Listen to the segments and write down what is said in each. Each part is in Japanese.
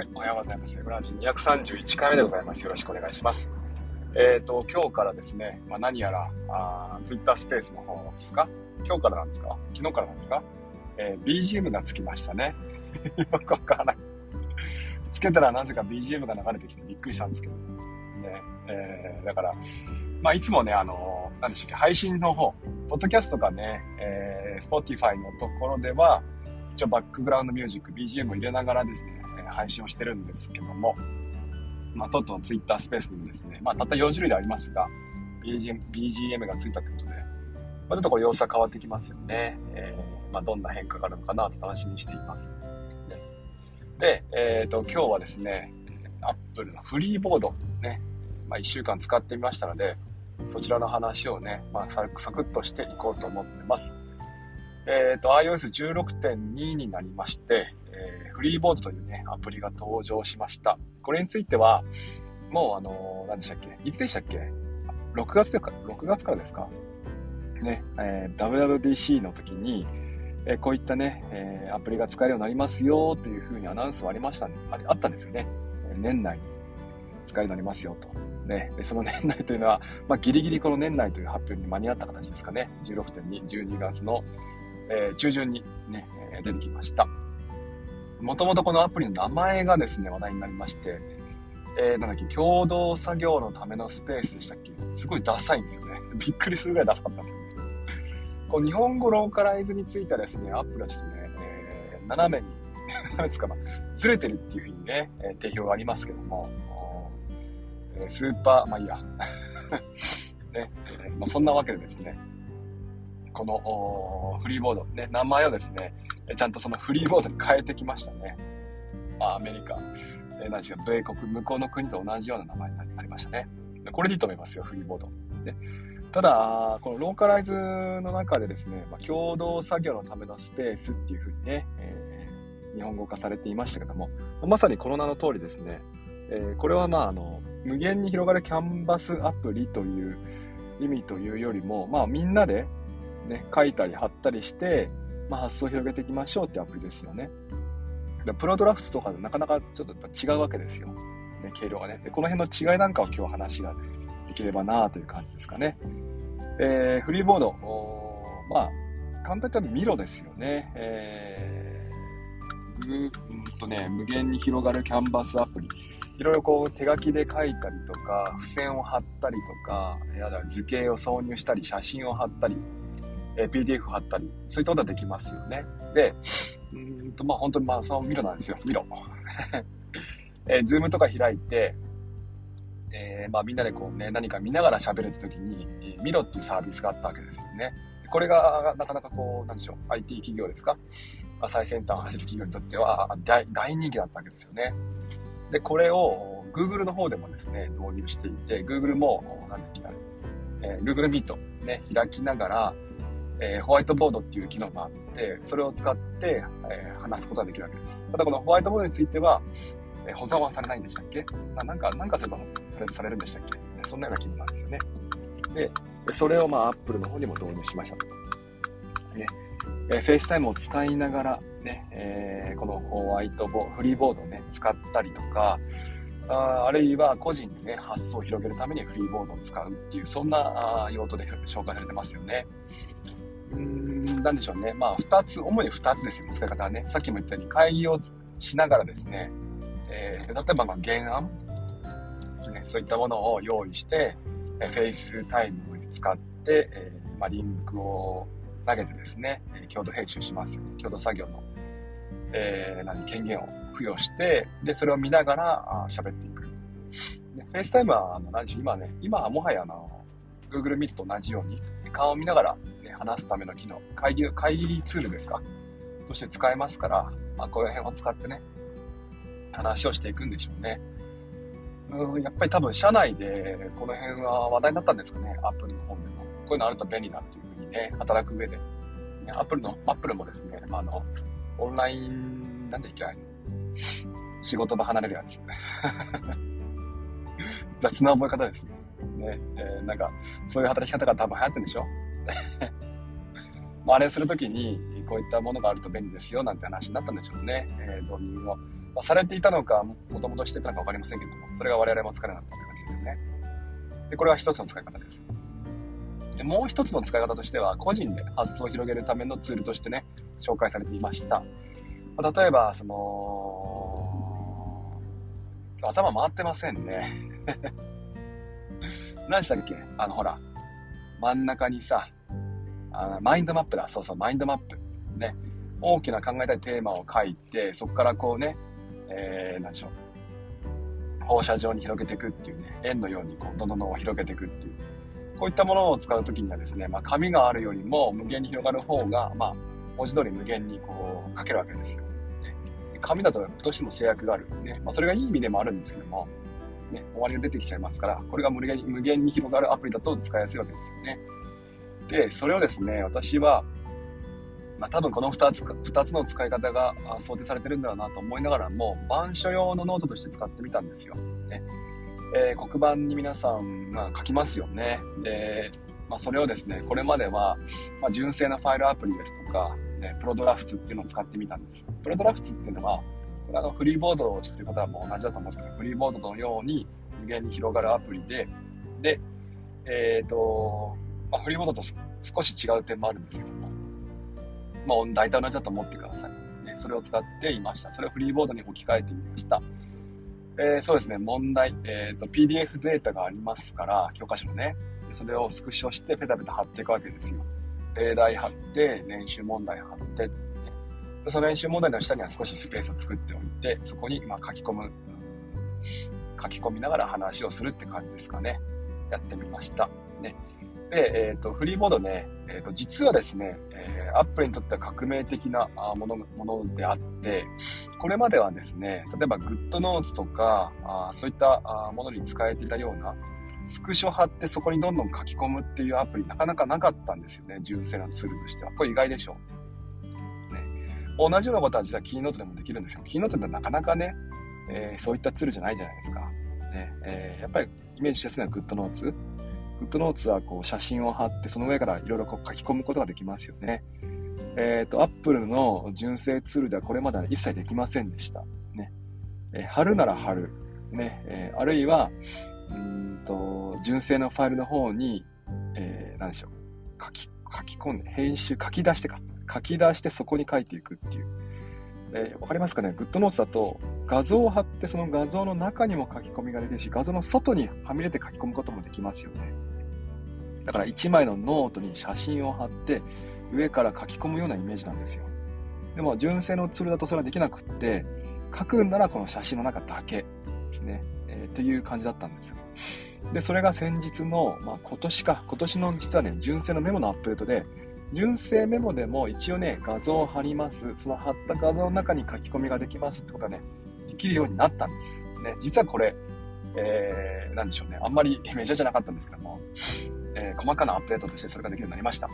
はい、おはようございます。ブランチ231回目でございます。よろしくお願いします。えっ、ー、と、今日からですね、まあ、何やら、あ Twitter スペースの方ですか？今日からなんですか？昨日からなんですか？えー、BGM がつきましたね。よくわからない。つけたらなぜか BGM が流れてきてびっくりしたんですけど。ね、えー、だから、まあ、いつもね、あのー、何でしたっけ、配信の方、ポッドキャストがね、えー、Spotify のところでは、一応バックグラウンドミュージック、BGM を入れながらですね、配信をしてるんですけども、まあ、とうとう Twitter スペースにもですね、まあ、たった4種類でありますが、BGM, BGM がついたってことで、まあ、ちょっとこれ様子は変わってきますよね。えー、ま、どんな変化があるのかなと楽しみにしています。で、え、ー、と、今日はですね、Apple のフリーボード、ね、ま、1週間使ってみましたので、そちらの話をね、まあ、サクサクっとしていこうと思ってます。えっ、ー、と、iOS16.2 になりまして、えー、フリーボードというね、アプリが登場しました。これについては、もうあのー、何でしたっけ？いつでしたっけ ?6 月でか、6月からですか？ね、えー、WWDC の時に、えー、こういったね、えー、アプリが使えるようになりますよというふうにアナウンスはありました、ね、ああったんですよね。年内に使えるようになりますよと。ね、その 年内というのは、まあ、ギリギリこの年内という発表に間に合った形ですかね。16.2、12月の、えー、中旬にね、え出てきました。もともとこのアプリの名前がですね、話題になりまして、えー、なんだっけ、共同作業のためのスペースでしたっけ？すごいダサいんですよね。びっくりするぐらいダサかったんですよ。こう日本語ローカライズについてはですね、アップルはちょっとね、えー、斜めに、何ですか、ま、ずれてるっていうふうにね、え、定評がありますけども、え、スーパー、まあいいや。ね、まあ、そんなわけでですね、このフリーボード、ね、名前をですね、ちゃんとそのフリーボードに変えてきましたね。まあ、アメリカ、え、何しょう、米国、向こうの国と同じような名前になりましたね。これでいいと思いますよ、フリーボード。ね、ただ、このローカライズの中でですね、まあ、共同作業のためのスペースっていうふうにね、えー、日本語化されていましたけども、まさにこの名の通りですね、えー、これはまあ、あの、無限に広がるキャンバスアプリという意味というよりも、まあ、みんなでね、書いたり貼ったりして、まあ、発想を広げていきましょうってアプリですよね。でプロドラフトとかでなかなかちょっとっ違うわけですよ。ね、軽量がね。で、この辺の違いなんかを今日話ができればなという感じですかね。えー、フリーボード、まあ、簡単に言ったらミロですよね。えー、ぐんとね、無限に広がるキャンバスアプリ。いろいろこう手書きで書いたりとか、付箋を貼ったりとか、や図形を挿入したり、写真を貼ったり、え PDF 貼ったり、そういったことはできますよね。で、うんと、まあ本当にまあそのミロなんですよ。ミロ。えー、ズームとか開いて、えー、まあみんなでこうね、何か見ながら喋るって時に、えー、ミロっていうサービスがあったわけですよね。これがなかなかこう、なんでしょう、IT 企業ですか、まあ、最先端を走る企業にとっては大大人気だったわけですよね。で、これを Google の方でもですね、導入していて、Google も、なんだっけな、えー、Google Meet ね、開きながら、えー、ホワイトボードっていう機能があって、それを使って、えー、話すことができるわけです。ただこのホワイトボードについては、えー、保存はされないんでしたっけ？あなんか、なんかするとされるんでしたっけ？そんなような機能なんですよね。で、それをまあ Apple の方にも導入しましたと。ねえー、 FaceTime を使いながらね、えー、このホワイトボフリーボードをね、使ったりとか、ああるいは個人にね、発想を広げるためにフリーボードを使うっていう、そんな用途で紹介されてますよね。うん、なんでしょうね。まあ、二つ、主に二つですよ、使い方はね。さっきも言ったように、会議をしながらですね、えー、例えば、まあ、原案、ね、そういったものを用意して、え FaceTime を使って、えー、まあ、リンクを投げてですね、共同編集します。共同作業の、えー、何、権限を付与して、で、それを見ながら喋っていく。で、 FaceTime は、あの、何でしょう、今ね、今はもはやあの、Google Meet と同じように、顔を見ながら、話すための機能、会議、会議ツールですか？として使えますから、まあ、この辺を使ってね、話をしていくんでしょうね。うん、やっぱり多分社内でこの辺は話題になったんですかね、アップルの方でも。こういうのあると便利だっていうふうにね、働く上で。ね、アップルの、アップルもですね、まあ、あの、オンライン、なんでっけ、仕事場離れるやつ。雑な覚え方ですね。ね、えー、なんか、そういう働き方が多分流行ってるんでしょ？まあ、あれするときに、こういったものがあると便利ですよ、なんて話になったんでしょうね。えー、導入をまあ、されていたのか、もともとしてたのか分かりませんけども、それが我々も使えなかったって感じですよね。で、これは一つの使い方です。で、もう一つの使い方としては、個人で発想を広げるためのツールとしてね、紹介されていました。まあ、例えば、その、頭回ってませんね。何したっけ？あの、ほら、真ん中にさ、あマインドマップだ。そうそう、マインドマップ。ね。大きな考えたいテーマを書いて、そこからこうね、えー、何でしょう。放射状に広げていくっていうね、円のようにこう、どんどんどん広げていくっていう。こういったものを使うときにはですね、まあ、紙があるよりも無限に広がる方が、まあ、文字通り無限にこう、書けるわけですよ。ね、紙だとどうしても制約がある。ね。まあ、それがいい意味でもあるんですけども、ね、終わりが出てきちゃいますから、これが無限に無限に広がるアプリだと使いやすいわけですよね。で、それをですね、私は、まあ、多分この2つ ,2 つの使い方が想定されてるんだろうなと思いながらも、板書用のノートとして使ってみたんですよ。ねえー、黒板に皆さんが書きますよね。で、まあ、それをですね、これまでは、まあ、純正なファイルアプリですとか、ね、プロドラフツっていうのを使ってみたんです。プロドラフツっていうのは、これあのフリーボードを知ってる方はもう同じだと思うんですけど、フリーボードのように無限に広がるアプリで、で、えっ、ー、と、ま、フリーボードと少し違う点もあるんですけども、まあ、大体同じだと思ってください。ね、それを使っていました。それをフリーボードに置き換えてみました。えー、そうですね、問題、えっ、ー、と、PDF データがありますから、教科書のね、それをスクショしてペタペタ貼っていくわけですよ。例題貼って、練習問題貼って、ね、その練習問題の下には少しスペースを作っておいて、そこにま書き込む、書き込みながら話をするって感じですかね。やってみました。ね。で、え、ー、と、フリーボードね、え、ー、と、実はですね、えー、アップルにとっては革命的なものものであって、これまではですね、例えば GoodNotes とか、あそういったものに使えていたような、スクショ貼ってそこにどんどん書き込むっていうアプリなかなかなかったんですよね。純正なツールとしては。これ意外でしょう。ね。同じようなことは実はキーノートでもできるんですよ。キーノートってなかなかね、えー、そういったツールじゃないじゃないですか。ね。えー、やっぱりイメージしやすいのは GoodNotes。GoodNotes はこう写真を貼ってその上からいろいろ書き込むことができますよね。えっ、ー、と、Apple の純正ツールではこれまで一切できませんでした。ね。えー、貼るなら貼る。ね。えー、あるいは、うんと、純正のファイルの方に、えー、何でしょう。書き、書き込んで、編集、書き出してか。書き出してそこに書いていくっていう。えー、わかりますかね ?GoodNotes だと画像を貼ってその画像の中にも書き込みができるし、画像の外にはみ出て書き込むこともできますよね。だから1枚のノートに写真を貼って上から書き込むようなイメージなんですよ。でも純正のツールだとそれはできなくって、書くんならこの写真の中だけですね。えー、っていう感じだったんですよ。で、それが先日の、まあ、今年か、今年の実はね、純正のメモのアップデートで、純正メモでも一応ね、画像を貼ります。その貼った画像の中に書き込みができますってことはね、できるようになったんです。ね、実はこれ、えー、なんでしょうね、あんまりメジャーじゃなかったんですけども、えー、細かなアップデートとしてそれができるようになりました。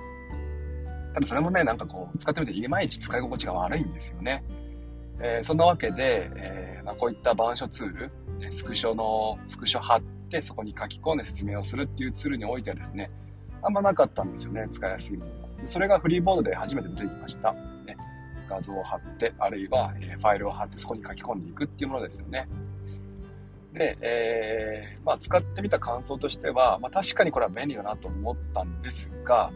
ただそれもね、なんかこう、使ってみていまいち使い心地が悪いんですよね。えー、そんなわけで、えー、まあ、こういった板書ツール、スクショの、スクショ貼ってそこに書き込んで説明をするっていうツールにおいてはですね、あんまなかったんですよね、使いやすいものが。それがフリーボードで初めて出てきました。ね、画像を貼って、あるいは、えファイルを貼ってそこに書き込んでいくっていうものですよね。で、えー、まあ、使ってみた感想としては、まあ、確かにこれは便利だなと思ったんですが、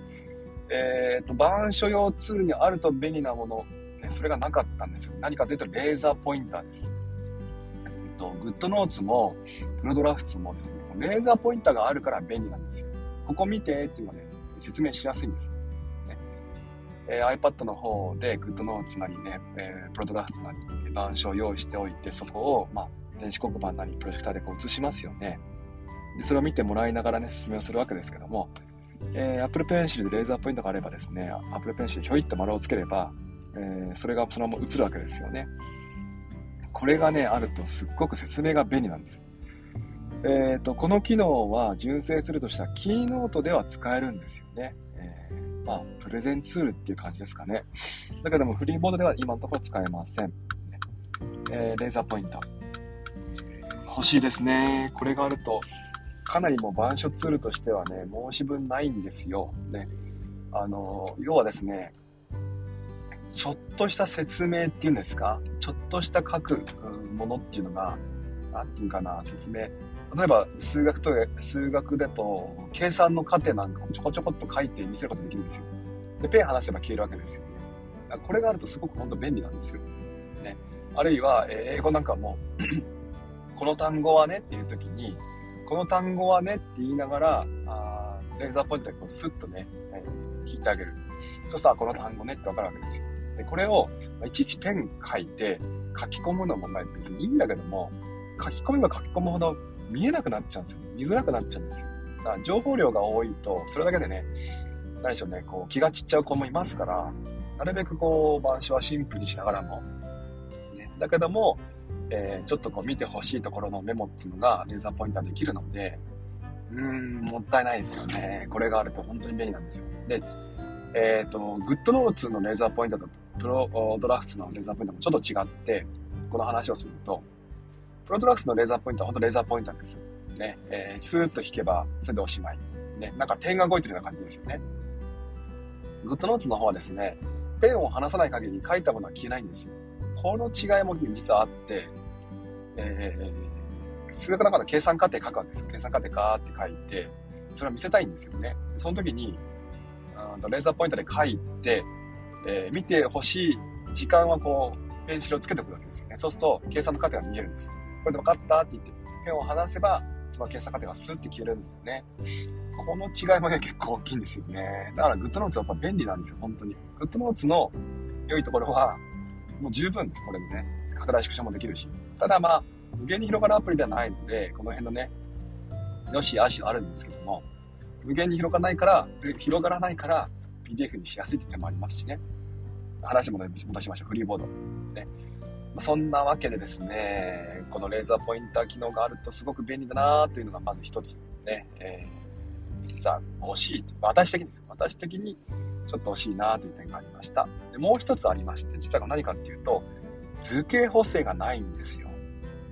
えーと、板書用ツールにあると便利なもの、ね、それがなかったんですよ。何かというと、レーザーポインターです。えーと、グッドノーツも、プロドラフツもですね、レーザーポインターがあるから便利なんですよ。ここ見てっていうのはね、説明しやすいんです。ねえー、iPad の方で GoodNotes なりね、えー、プロドラフツなり、板書を用意しておいて、そこを、まあ、電子黒板なりプロジェクターでこう映しますよね。でそれを見てもらいながらね、説明をするわけですけども、えー、Apple Pencil でレーザーポイントがあればですね、Apple Pencil でひょいっと丸をつければ、えー、それがそのまま映るわけですよね。これがね、あるとすっごく説明が便利なんです。えっ、ー、と、この機能は純正するとしたらキーノートでは使えるんですよね。えー、まあ、プレゼンツールっていう感じですかね。だけども、フリーボードでは今のところ使えません。えー、レーザーポイント。欲しいですね。これがあると、かなりもう板書ツールとしてはね、申し分ないんですよ。ね。あの、要はですね、ちょっとした説明っていうんですか、ちょっとした書くものっていうのが、なんていうかな、説明。例えば、数学と、数学だと、計算の過程なんかをちょこちょこっと書いて見せることできるんですよ。で、ペン離せば消えるわけですよね。これがあるとすごく本当便利なんですよ。ね。あるいは、え英語なんかもこの単語はねっていう時に、この単語はねって言いながら、あレーザーポイントでこうスッとね、えー、引いてあげる。そうすると、この単語ねってわかるわけですよ。で、これを、まあいちいちペン書いて書き込むのも別にいいんだけども、書き込めば書き込むほど見えなくなっちゃうんですよ。見づらくなっちゃうんですよ。だから情報量が多いと、それだけでね、何でしょうね、こう気が散っちゃう子もいますから、なるべくこう、板書はシンプルにしながらも、ね、だけども、えー、ちょっとこう見てほしいところのメモっていうのがレーザーポインターできるので、うーん、もったいないですよね。これがあると本当に便利なんですよ。で、えっ、ー、と、グッドノーツのレーザーポインターとプロドラフトのレーザーポインターもちょっと違って、この話をすると、プロドラフトのレーザーポインターは本当レーザーポインターです。ね、えー、スーッと引けば、それでおしまい。ね、なんか点が動いてるような感じですよね。グッドノーツの方はですね、ペンを離さない限り書いたものは消えないんですよ。この違いも実はあって、えー、数学の中で計算過程書くわけですよ。計算過程ガーって書いて、それを見せたいんですよね。その時に、レーザーポインターで書いて、えー、見てほしい時間はこう、ペンシルをつけておくわけですよね。そうすると、計算の過程が見えるんです。これで分かったって言って、ペンを離せば、その計算過程がスッて消えるんですよね。この違いもね、結構大きいんですよね。だから、グッドノーツはやっぱ便利なんですよ、本当に。グッドノーツの良いところは、もう十分です、これでね。拡大縮小もできるし。ただまあ、無限に広がるアプリではないので、この辺のね、よし、あしあるんですけども、無限に広がらないから、広がらないから、PDF にしやすいって点もありますしね。話も戻しましょう。フリーボード。ね。まそんなわけでですね、このレーザーポインター機能があるとすごく便利だなというのがまず一つね、えー、実は欲しい。私的にです。私的にちょっと欲しいなという点がありました。でもう一つありまして、実は何かっていうと、図形補正がないんですよ。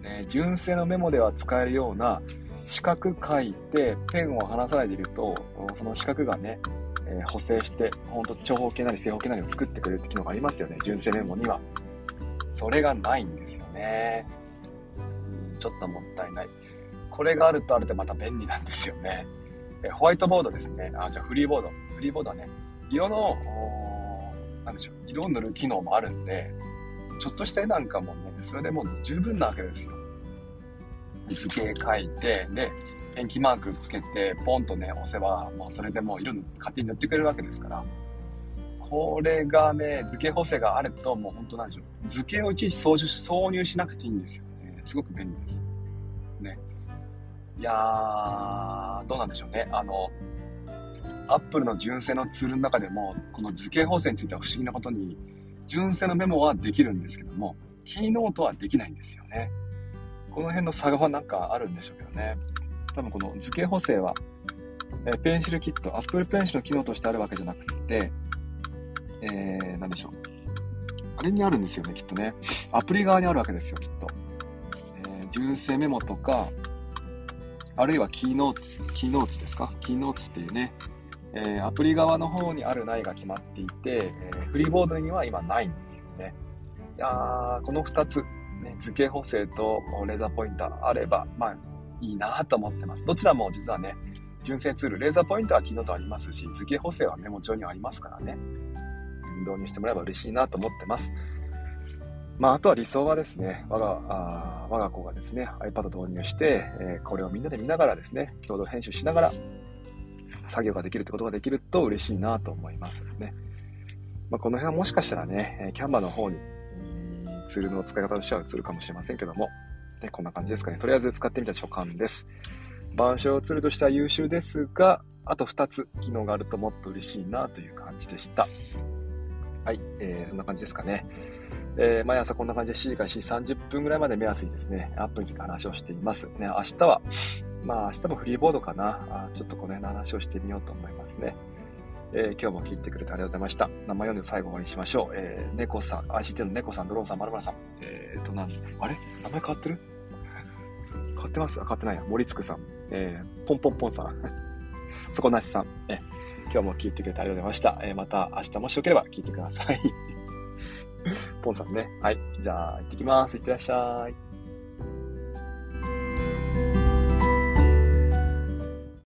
ね、純正のメモでは使えるような四角書いてペンを離さないでいると、その四角がね、え、補正して、ほんと長方形なり正方形なりを作ってくれるって機能がありますよね。純正メモには。それがないんですよね。ちょっともったいない。これがあるとあるでまた便利なんですよね。えホワイトボードですね。あ、じゃあフリーボード。フリーボードはね、色の、なんでしょう、色を塗る機能もあるんで、ちょっとした絵なんかもね、それでもう十分なわけですよ。図形描いて、で、ペンキマークつけて、ポンとね、押せば、もうそれでもう色勝手に塗ってくれるわけですから、これがね、図形補正があると、もう本当なんでしょう。図形をいちいち挿入しなくていいんですよね。すごく便利です。ね。いやー、どうなんでしょうね。あの、アップルの純正のツールの中でも、この図形補正については不思議なことに、純正のメモはできるんですけども、キーノートはできないんですよね。この辺の差がなんかあるんでしょうけどね。多分この図形補正は、えペンシルキット、Apple Pencil の機能としてあるわけじゃなくて、えー、なんでしょう。あれにあるんですよね、きっとね。アプリ側にあるわけですよ、きっと。えー、純正メモとか、あるいはキーノーツ、キーノーツですか？キーノーツっていうね、えー、アプリ側の方にあるないが決まっていて、えー、フリーボードには今ないんですよね。いや、この2つ、ね、図形補正とレーザーポインターあれば、まあ、いいなと思ってます。どちらも実はね、純正ツール、レーザーポインターは機能とありますし、図形補正はメモ帳にはありますからね。導入してもらえば嬉しいなと思ってます。まあ、あとは理想はですね、我が、あ我が子がですね、iPad 導入して、えー、これをみんなで見ながらですね、共同編集しながら、作業ができるってことができると嬉しいなと思いますね。まあ、この辺はもしかしたらね、キャンバの方に、ツールの使い方としては映るかもしれませんけども、ね、こんな感じですかね。とりあえず使ってみた所感です。板書ツールとしては優秀ですが、あと2つ機能があるともっと嬉しいなという感じでした。はい、えー、そんな感じですかね。えー、毎朝こんな感じで7時から7時30分ぐらいまで目安にですね、アップについて話をしています。ね、明日は、まあ明日もフリーボードかな。あちょっとこの辺の話をしてみようと思いますね。えー、今日も聞いてくれてありがとうございました。名前読んで最後終わりにしましょう。えー、猫さん、ICT の猫さん、ドローンさん、まるまるさん。えーと、なん、あれ？名前変わってる？変わってます？変わってないや。森つくさん。えー、ポンポンポンさん。底なしさん。え今日も聞いてくれてありがとうございました。えー、また明日もしよければ聞いてください。ポンさんね。はい。じゃあ、行ってきます。いってらっしゃい。